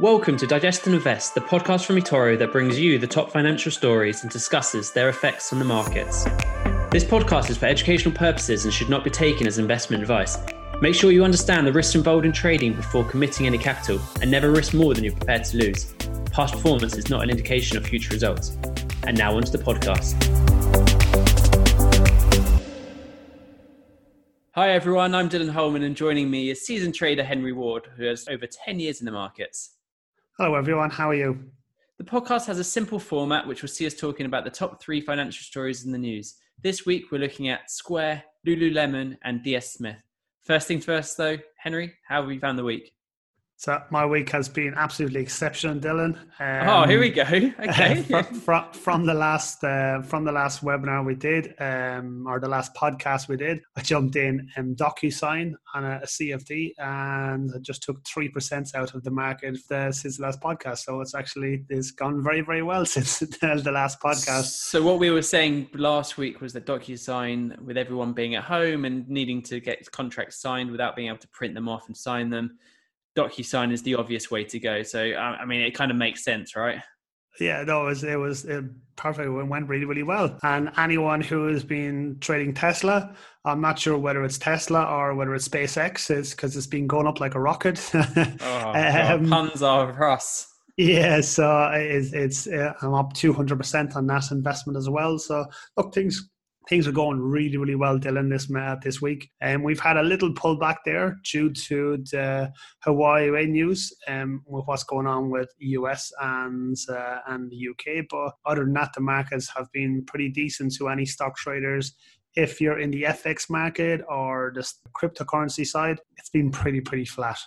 Welcome to Digest and Invest, the podcast from eToro that brings you the top financial stories and discusses their effects on the markets. This podcast is for educational purposes and should not be taken as investment advice. Make sure you understand the risks involved in trading before committing any capital and never risk more than you're prepared to lose. Past performance is not an indication of future results. And now onto the podcast. Hi everyone, I'm Dylan Holman and joining me is seasoned trader Henry Ward, who has over 10 years in the markets. Hello, everyone. How are you? The podcast has a simple format which will see us talking about the top three financial stories in the news. This week, we're looking at Square, Lululemon, and DS Smith. First things first, though, Henry, how have you found the week? So my week has been absolutely exceptional, Dylan. Um, oh, here we go. Okay. from, from, from, the last uh, from the last webinar we did, um, or the last podcast we did, I jumped in um, DocuSign on a, a CFD and I just took three percent out of the market the, since the last podcast. So it's actually it's gone very very well since the, the last podcast. So what we were saying last week was that DocuSign, with everyone being at home and needing to get contracts signed without being able to print them off and sign them DocuSign is the obvious way to go. So I mean, it kind of makes sense, right? Yeah, no, it was it was it perfect. It went really really well. And anyone who has been trading Tesla, I'm not sure whether it's Tesla or whether it's SpaceX, is because it's been going up like a rocket. oh, um, puns are us. Yeah, so it's, it's uh, I'm up 200 percent on that investment as well. So look, things things are going really, really well, Dylan, this uh, this week. And um, we've had a little pullback there due to the Huawei news um, with what's going on with US and uh, and the UK. But other than that, the markets have been pretty decent to any stock traders. If you're in the FX market or the cryptocurrency side, it's been pretty, pretty flat.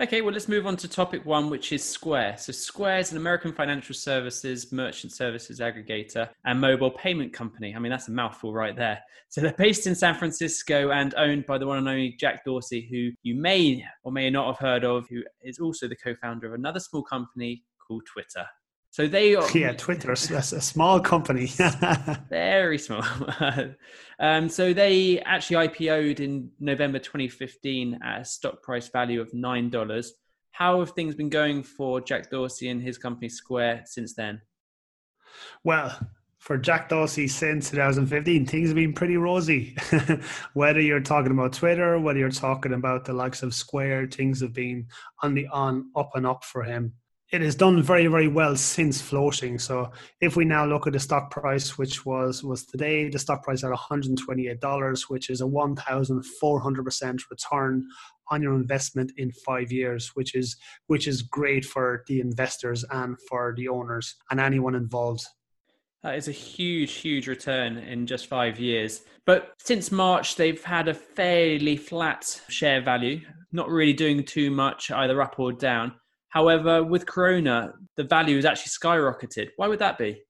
Okay, well, let's move on to topic one, which is Square. So, Square is an American financial services, merchant services aggregator, and mobile payment company. I mean, that's a mouthful right there. So, they're based in San Francisco and owned by the one and only Jack Dorsey, who you may or may not have heard of, who is also the co founder of another small company called Twitter. So they are yeah, Twitter, a small company, very small. um, so they actually IPO'd in November 2015 at a stock price value of nine dollars. How have things been going for Jack Dorsey and his company Square since then? Well, for Jack Dorsey since 2015, things have been pretty rosy. whether you're talking about Twitter, whether you're talking about the likes of Square, things have been on the on up and up for him it has done very very well since floating so if we now look at the stock price which was was today the stock price at $128 which is a 1400% return on your investment in 5 years which is which is great for the investors and for the owners and anyone involved that is a huge, huge return in just five years. But since March, they've had a fairly flat share value, not really doing too much either up or down. However, with Corona, the value has actually skyrocketed. Why would that be?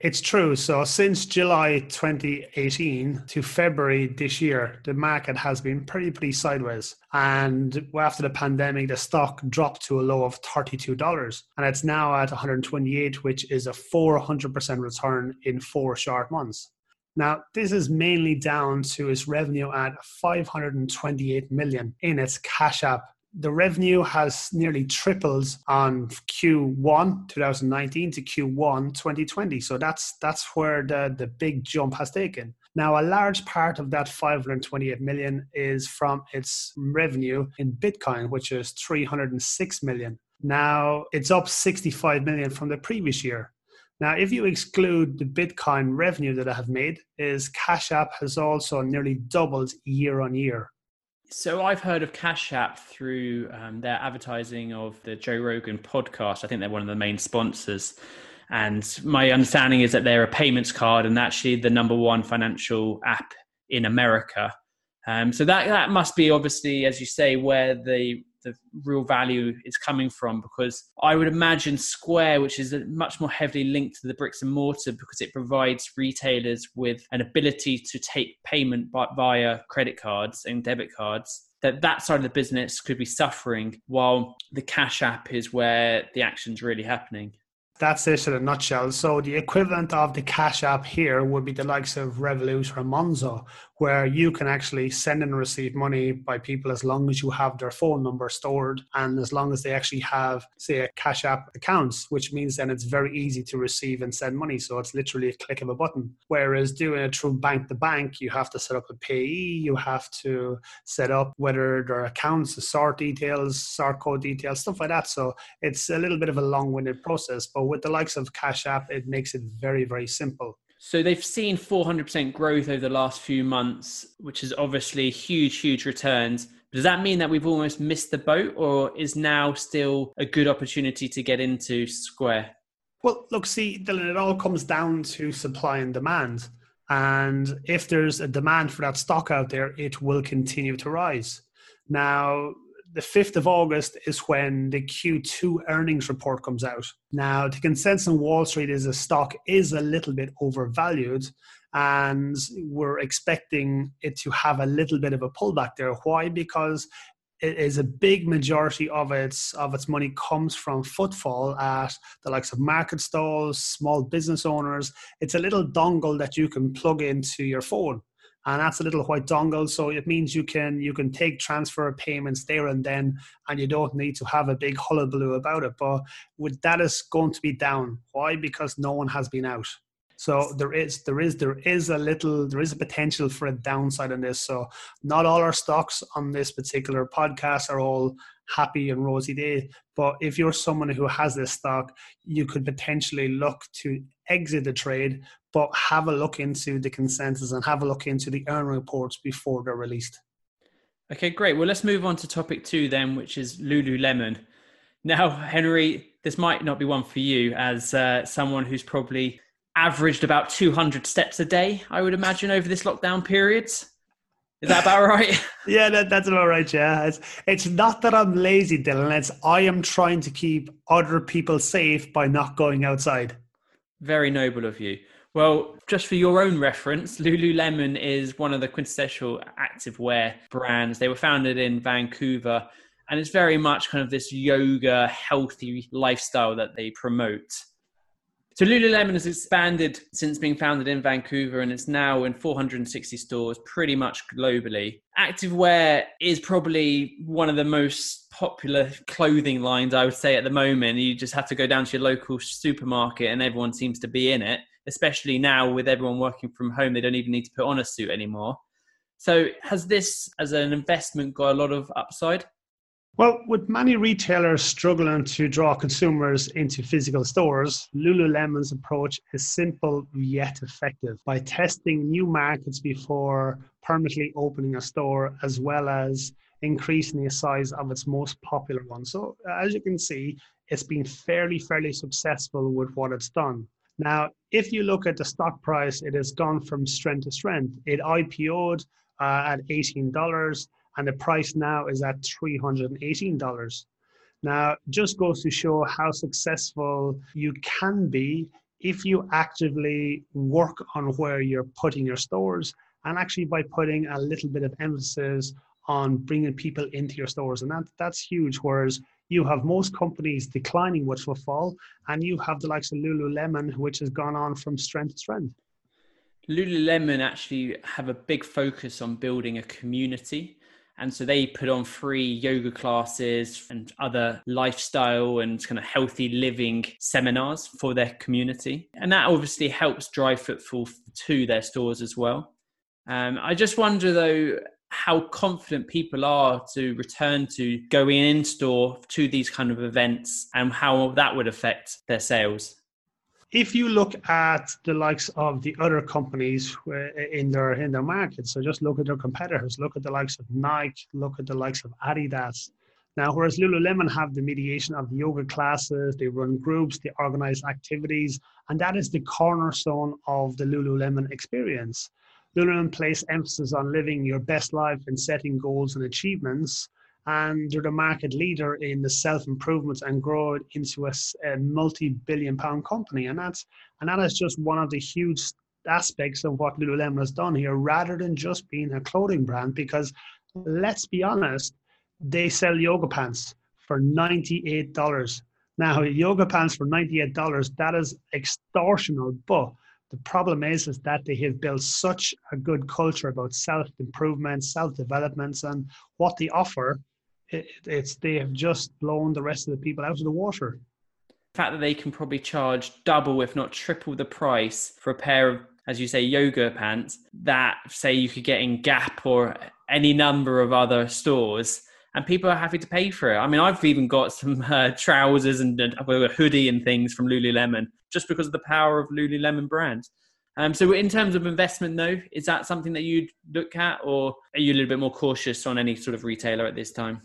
It's true. So since July 2018 to February this year, the market has been pretty, pretty sideways. And after the pandemic, the stock dropped to a low of $32. And it's now at 128, which is a 400% return in four short months. Now, this is mainly down to its revenue at 528 million in its Cash App the revenue has nearly tripled on Q1 2019 to Q1 2020. So that's that's where the, the big jump has taken. Now, a large part of that 528 million is from its revenue in Bitcoin, which is 306 million. Now, it's up 65 million from the previous year. Now, if you exclude the Bitcoin revenue that I have made, is Cash App has also nearly doubled year on year. So I've heard of Cash App through um, their advertising of the Joe Rogan podcast. I think they're one of the main sponsors. And my understanding is that they're a payments card and actually the number one financial app in America. Um, so that that must be obviously, as you say, where the the real value is coming from because I would imagine Square, which is much more heavily linked to the bricks and mortar because it provides retailers with an ability to take payment via credit cards and debit cards that that side of the business could be suffering while the cash app is where the action's really happening that's it in a nutshell. So the equivalent of the Cash App here would be the likes of Revolut or Monzo, where you can actually send and receive money by people as long as you have their phone number stored and as long as they actually have, say, a Cash App accounts, which means then it's very easy to receive and send money. So it's literally a click of a button. Whereas doing it through bank to bank, you have to set up a payee, you have to set up whether their accounts, the sort details, sort code details, stuff like that. So it's a little bit of a long winded process. But with the likes of Cash App, it makes it very, very simple. So they've seen 400% growth over the last few months, which is obviously huge, huge returns. Does that mean that we've almost missed the boat, or is now still a good opportunity to get into Square? Well, look, see, Dylan, it all comes down to supply and demand. And if there's a demand for that stock out there, it will continue to rise. Now, the 5th of August is when the Q2 earnings report comes out. Now, the consensus on Wall Street is the stock is a little bit overvalued, and we're expecting it to have a little bit of a pullback there. Why? Because it is a big majority of its of its money comes from footfall at the likes of market stalls, small business owners. It's a little dongle that you can plug into your phone and that's a little white dongle so it means you can you can take transfer payments there and then and you don't need to have a big hullabaloo about it. But with that is going to be down. Why? Because no one has been out. So there is there is there is a little there is a potential for a downside on this. So not all our stocks on this particular podcast are all happy and rosy day but if you're someone who has this stock you could potentially look to exit the trade but have a look into the consensus and have a look into the earn reports before they're released. Okay, great. Well, let's move on to topic two then, which is Lululemon. Now, Henry, this might not be one for you as uh, someone who's probably averaged about 200 steps a day, I would imagine, over this lockdown period. Is that about right? yeah, that, that's about right. Yeah, it's it's not that I'm lazy, Dylan. It's I am trying to keep other people safe by not going outside. Very noble of you. Well, just for your own reference, Lululemon is one of the quintessential activewear brands. They were founded in Vancouver, and it's very much kind of this yoga, healthy lifestyle that they promote. So Lululemon has expanded since being founded in Vancouver and it's now in 460 stores pretty much globally. Activewear is probably one of the most popular clothing lines I would say at the moment. You just have to go down to your local supermarket and everyone seems to be in it especially now with everyone working from home, they don't even need to put on a suit anymore. So, has this as an investment got a lot of upside? Well, with many retailers struggling to draw consumers into physical stores, Lululemon's approach is simple yet effective by testing new markets before permanently opening a store, as well as increasing the size of its most popular one. So, as you can see, it's been fairly, fairly successful with what it's done. Now, if you look at the stock price, it has gone from strength to strength. It IPO'd uh, at $18 and the price now is at $318. Now, just goes to show how successful you can be if you actively work on where you're putting your stores and actually by putting a little bit of emphasis on bringing people into your stores. And that, that's huge. Whereas you have most companies declining with footfall, and you have the likes of Lululemon, which has gone on from strength to strength. Lululemon actually have a big focus on building a community. And so they put on free yoga classes and other lifestyle and kind of healthy living seminars for their community. And that obviously helps drive footfall to their stores as well. Um, I just wonder though, how confident people are to return to going in store to these kind of events and how that would affect their sales if you look at the likes of the other companies in their in their market so just look at their competitors look at the likes of nike look at the likes of adidas now whereas lululemon have the mediation of the yoga classes they run groups they organize activities and that is the cornerstone of the lululemon experience Lululemon place emphasis on living your best life and setting goals and achievements. And they're the market leader in the self improvement and grow it into a, a multi billion pound company. And that's and that is just one of the huge aspects of what Lululemon has done here, rather than just being a clothing brand. Because let's be honest, they sell yoga pants for $98. Now, yoga pants for $98, that is extortional, but The problem is, is that they have built such a good culture about self improvement, self developments, and what they offer. It, it's they have just blown the rest of the people out of the water. The fact that they can probably charge double, if not triple, the price for a pair of, as you say, yoga pants that say you could get in Gap or any number of other stores and people are happy to pay for it. I mean, I've even got some uh, trousers and a hoodie and things from Lululemon just because of the power of Lululemon brand. Um, so, in terms of investment, though, is that something that you'd look at, or are you a little bit more cautious on any sort of retailer at this time?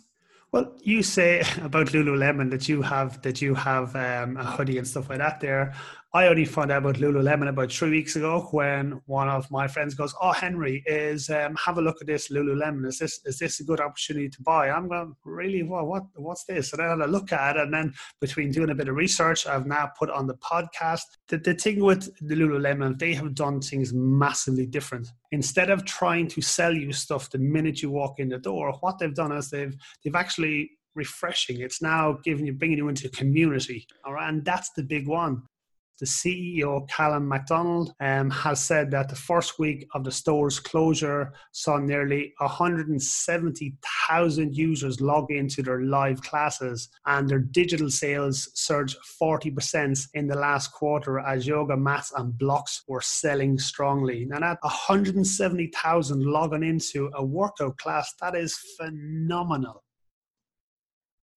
Well, you say about Lululemon that you have that you have um, a hoodie and stuff like that there. I only found out about Lululemon about three weeks ago when one of my friends goes, "Oh, Henry, is um, have a look at this Lululemon. Is this is this a good opportunity to buy?" I'm going, "Really? What what what's this?" And I had a look at it, and then between doing a bit of research, I've now put on the podcast. The, the thing with the Lululemon, they have done things massively different. Instead of trying to sell you stuff the minute you walk in the door, what they've done is they've they've actually refreshing. It's now giving you, bringing you into community. All right. And that's the big one. The CEO, Calvin McDonald, um, has said that the first week of the store's closure saw nearly 170,000 users log into their live classes, and their digital sales surged 40% in the last quarter as yoga mats and blocks were selling strongly. Now, that 170,000 logging into a workout class, that is phenomenal.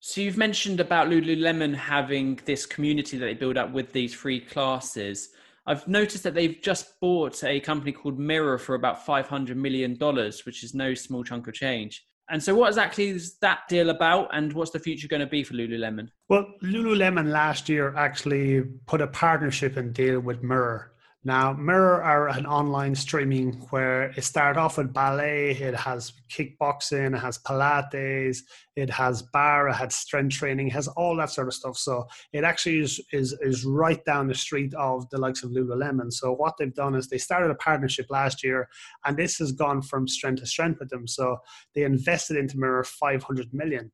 So you've mentioned about Lululemon having this community that they build up with these free classes. I've noticed that they've just bought a company called Mirror for about $500 million, which is no small chunk of change. And so, what exactly is that deal about, and what's the future going to be for Lululemon? Well, Lululemon last year actually put a partnership and deal with Mirror. Now, Mirror are an online streaming where it started off with ballet, it has kickboxing, it has Pilates, it has barre, it has strength training, it has all that sort of stuff. So it actually is, is, is right down the street of the likes of Lululemon. So what they've done is they started a partnership last year, and this has gone from strength to strength with them. So they invested into Mirror 500 million.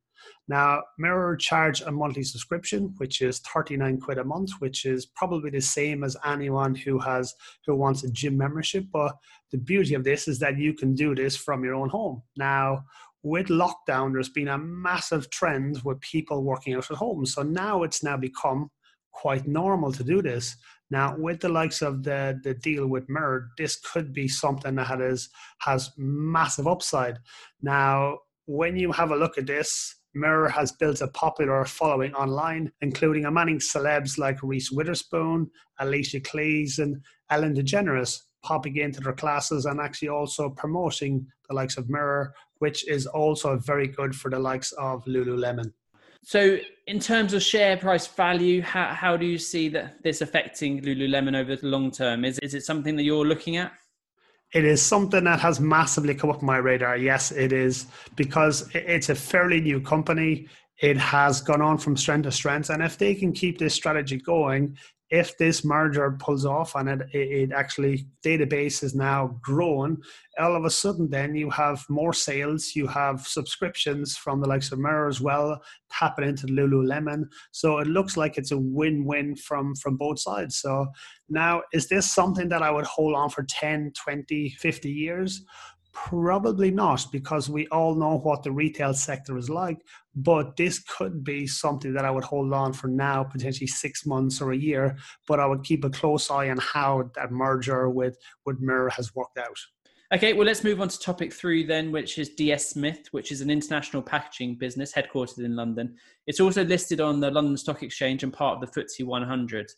Now, Mirror charge a monthly subscription, which is 39 quid a month, which is probably the same as anyone who has who wants a gym membership. But the beauty of this is that you can do this from your own home. Now, with lockdown, there's been a massive trend with people working out at home. So now it's now become quite normal to do this. Now, with the likes of the the deal with Mirror, this could be something that has has massive upside. Now, when you have a look at this, Mirror has built a popular following online, including among celebs like Reese Witherspoon, Alicia Keys, and Ellen DeGeneres popping into their classes and actually also promoting the likes of Mirror, which is also very good for the likes of Lululemon. So, in terms of share price value, how, how do you see that this affecting Lululemon over the long term? Is, is it something that you're looking at? It is something that has massively come up my radar. Yes, it is because it's a fairly new company. It has gone on from strength to strength, and if they can keep this strategy going, if this merger pulls off and it, it actually database is now grown, all of a sudden then you have more sales, you have subscriptions from the likes of Mirror as well, tapping into Lululemon. So it looks like it's a win-win from from both sides. So now is this something that I would hold on for 10, 20, 50 years? Probably not, because we all know what the retail sector is like. But this could be something that I would hold on for now, potentially six months or a year. But I would keep a close eye on how that merger with, with Mirror has worked out. Okay, well, let's move on to topic three then, which is DS Smith, which is an international packaging business headquartered in London. It's also listed on the London Stock Exchange and part of the FTSE 100.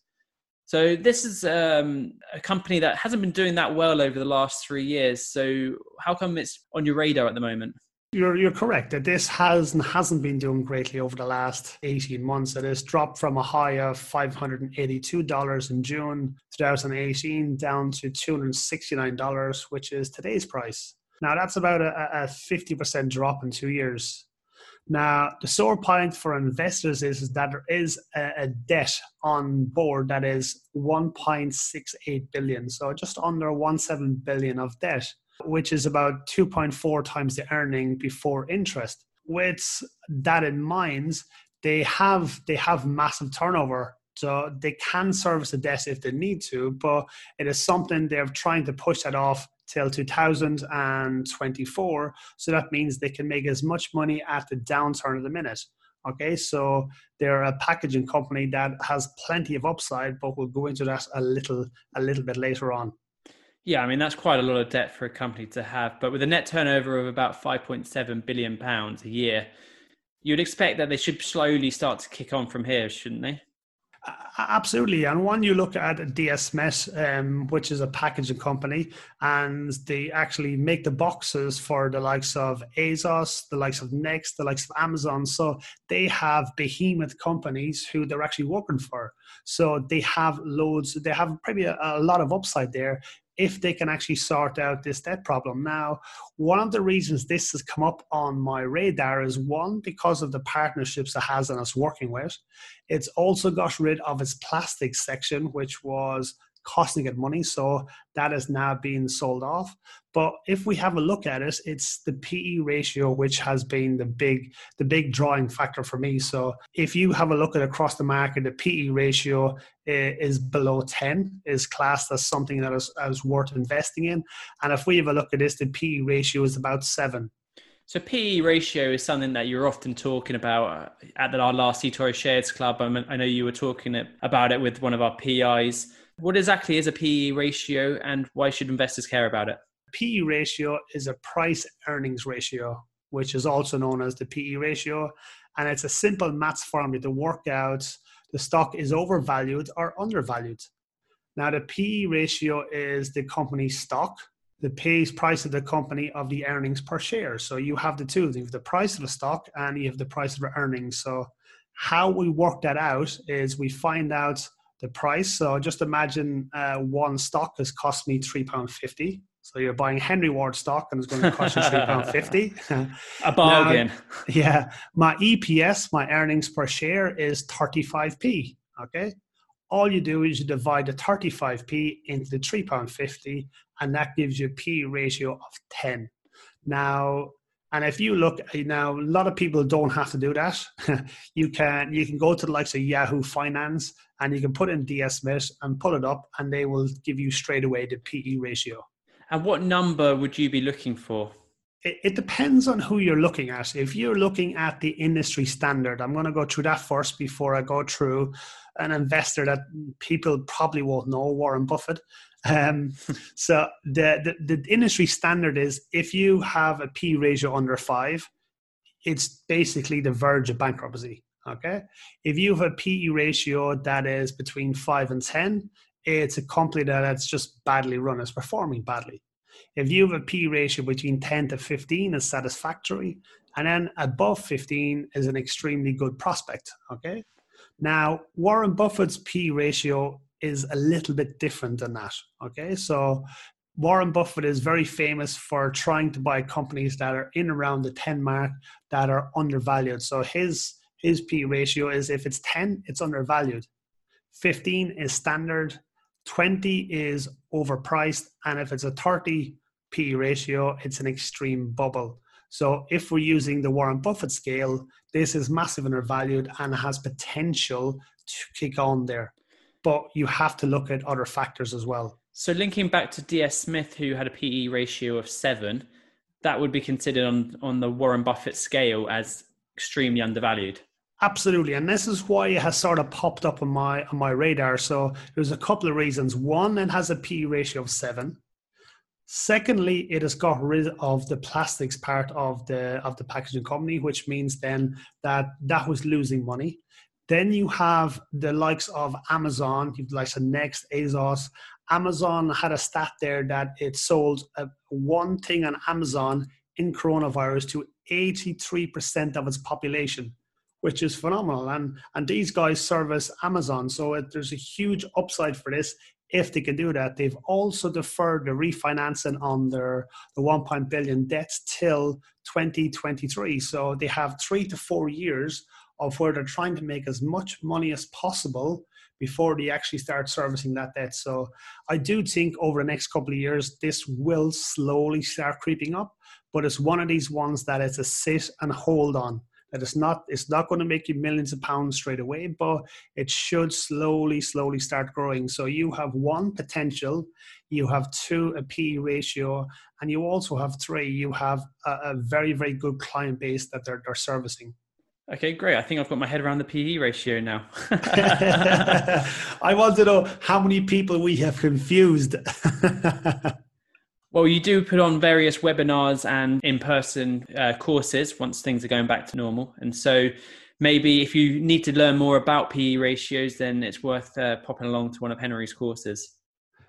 So this is um, a company that hasn't been doing that well over the last three years. So how come it's on your radar at the moment? You're, you're correct that this has and hasn't been doing greatly over the last 18 months. It has dropped from a high of $582 in June 2018 down to $269, which is today's price. Now, that's about a, a 50% drop in two years. Now, the sore point for investors is, is that there is a, a, debt on board that is 1.68 billion, so just under 1.7 billion of debt, which is about 2.4 times the earning before interest. With that in mind, they have they have massive turnover So they can service the debt if they need to, but it is something they're trying to push that off till 2024. So that means they can make as much money at the downturn of the minute. Okay, so they're a packaging company that has plenty of upside, but we'll go into that a little a little bit later on. Yeah, I mean that's quite a lot of debt for a company to have, but with a net turnover of about 5.7 billion pounds a year, you'd expect that they should slowly start to kick on from here, shouldn't they? Absolutely. And when you look at DS Smith, um, which is a packaging company, and they actually make the boxes for the likes of ASOS, the likes of Next, the likes of Amazon. So they have behemoth companies who they're actually working for. So they have loads, they have probably a, a lot of upside there if they can actually sort out this debt problem. Now, one of the reasons this has come up on my radar is one, because of the partnerships it has and it's working with. It's also got rid of its plastics section, which was costing it money. So that is now being sold off. But if we have a look at it, it's the PE ratio which has been the big the big drawing factor for me. So if you have a look at across the market, the PE ratio eh, is below 10, is classed as something that is, is worth investing in. And if we have a look at this, the PE ratio is about seven. So PE ratio is something that you're often talking about uh, at our last eToro Shares Club. I, I know you were talking about it with one of our PIs. What exactly is a PE ratio and why should investors care about it? PE ratio is a price earnings ratio, which is also known as the PE ratio. And it's a simple maths formula to work out the stock is overvalued or undervalued. Now, the PE ratio is the company's stock, the pays price of the company of the earnings per share. So you have the two. You have the price of the stock and you have the price of the earnings. So how we work that out is we find out the price. So just imagine uh, one stock has cost me three pound fifty. So you're buying Henry Ward stock and it's going to cost you three pound fifty. A bargain. Now, yeah, my EPS, my earnings per share is thirty five p. Okay, all you do is you divide the thirty five p into the three pound fifty, and that gives you a P ratio of ten. Now and if you look now, a lot of people don't have to do that. you can you can go to the likes of Yahoo Finance and you can put in DS Smith and pull it up, and they will give you straight away the PE ratio. And what number would you be looking for? It, it depends on who you're looking at. If you're looking at the industry standard, I'm going to go through that first before I go through an investor that people probably won't know, Warren Buffett. Um, so the, the, the industry standard is if you have a P ratio under five, it's basically the verge of bankruptcy. Okay, if you have a PE ratio that is between five and ten, it's a company that's just badly run, is performing badly. If you have a P ratio between 10 to 15 is satisfactory, and then above 15 is an extremely good prospect. Okay. Now, Warren Buffett's P ratio is a little bit different than that. Okay, so Warren Buffett is very famous for trying to buy companies that are in around the 10 mark that are undervalued. So his his P ratio is if it's 10, it's undervalued. 15 is standard, 20 is overpriced, and if it's a 30 P ratio, it's an extreme bubble. So if we're using the Warren Buffett scale, this is massive undervalued and has potential to kick on there but you have to look at other factors as well. So linking back to DS Smith, who had a PE ratio of seven, that would be considered on, on the Warren Buffett scale as extremely undervalued. Absolutely, and this is why it has sort of popped up on my on my radar. So there's a couple of reasons. One, it has a PE ratio of seven. Secondly, it has got rid of the plastics part of the of the packaging company, which means then that that was losing money. Then you have the likes of Amazon, you've the likes of Next, ASOS. Amazon had a stat there that it sold a, one thing on Amazon in coronavirus to 83% of its population, which is phenomenal. And, and these guys service Amazon. So it, there's a huge upside for this if they can do that. They've also deferred the refinancing on their the 1. billion debts till 2023. So they have three to four years of where they're trying to make as much money as possible before they actually start servicing that debt. So I do think over the next couple of years, this will slowly start creeping up, but it's one of these ones that it's a sit and hold on. That it's not it's not going to make you millions of pounds straight away, but it should slowly, slowly start growing. So you have one potential, you have two a P ratio, and you also have three. You have a, a very, very good client base that they're they're servicing. Okay, great. I think I've got my head around the PE ratio now. I want to know how many people we have confused. well, you do put on various webinars and in person uh, courses once things are going back to normal. And so maybe if you need to learn more about PE ratios, then it's worth uh, popping along to one of Henry's courses.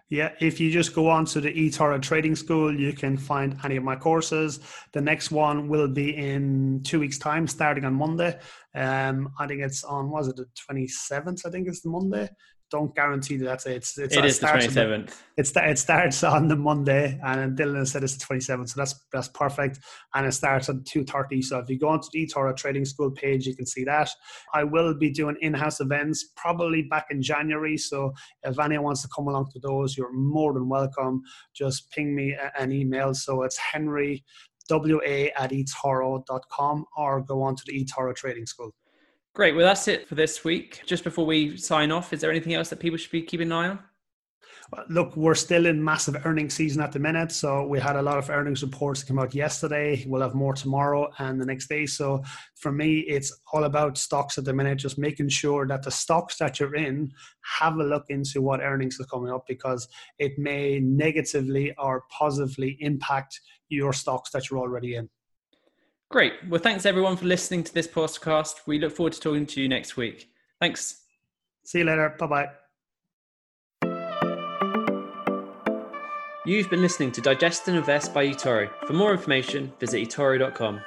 Yeah, if you just go on to the eToro Trading School, you can find any of my courses. The next one will be in two weeks' time, starting on Monday. Um, I think it's on was it the twenty seventh? I think it's the Monday don't guarantee that that's it. It's, it's it is the twenty seventh. It's it starts on the Monday, and Dylan said it's the twenty seventh, so that's that's perfect. And it starts at two thirty. So if you go onto the eToro Trading School page, you can see that. I will be doing in house events probably back in January. So if anyone wants to come along to those, you're more than welcome. Just ping me an email. So it's Henry wa at etoro.com or go on to the eToro Trading School. Great. Well, that's it for this week. Just before we sign off, is there anything else that people should be keeping an eye on? Uh, look, we're still in massive earnings season at the minute. So we had a lot of earnings reports come out yesterday. We'll have more tomorrow and the next day. So for me, it's all about stocks at the minute, just making sure that the stocks that you're in have a look into what earnings are coming up because it may negatively or positively impact your stocks that you're already in. Great. Well, thanks everyone for listening to this podcast. We look forward to talking to you next week. Thanks. See you later. Bye bye. You've been listening to Digest and Invest by eToro. For more information, visit etoro.com.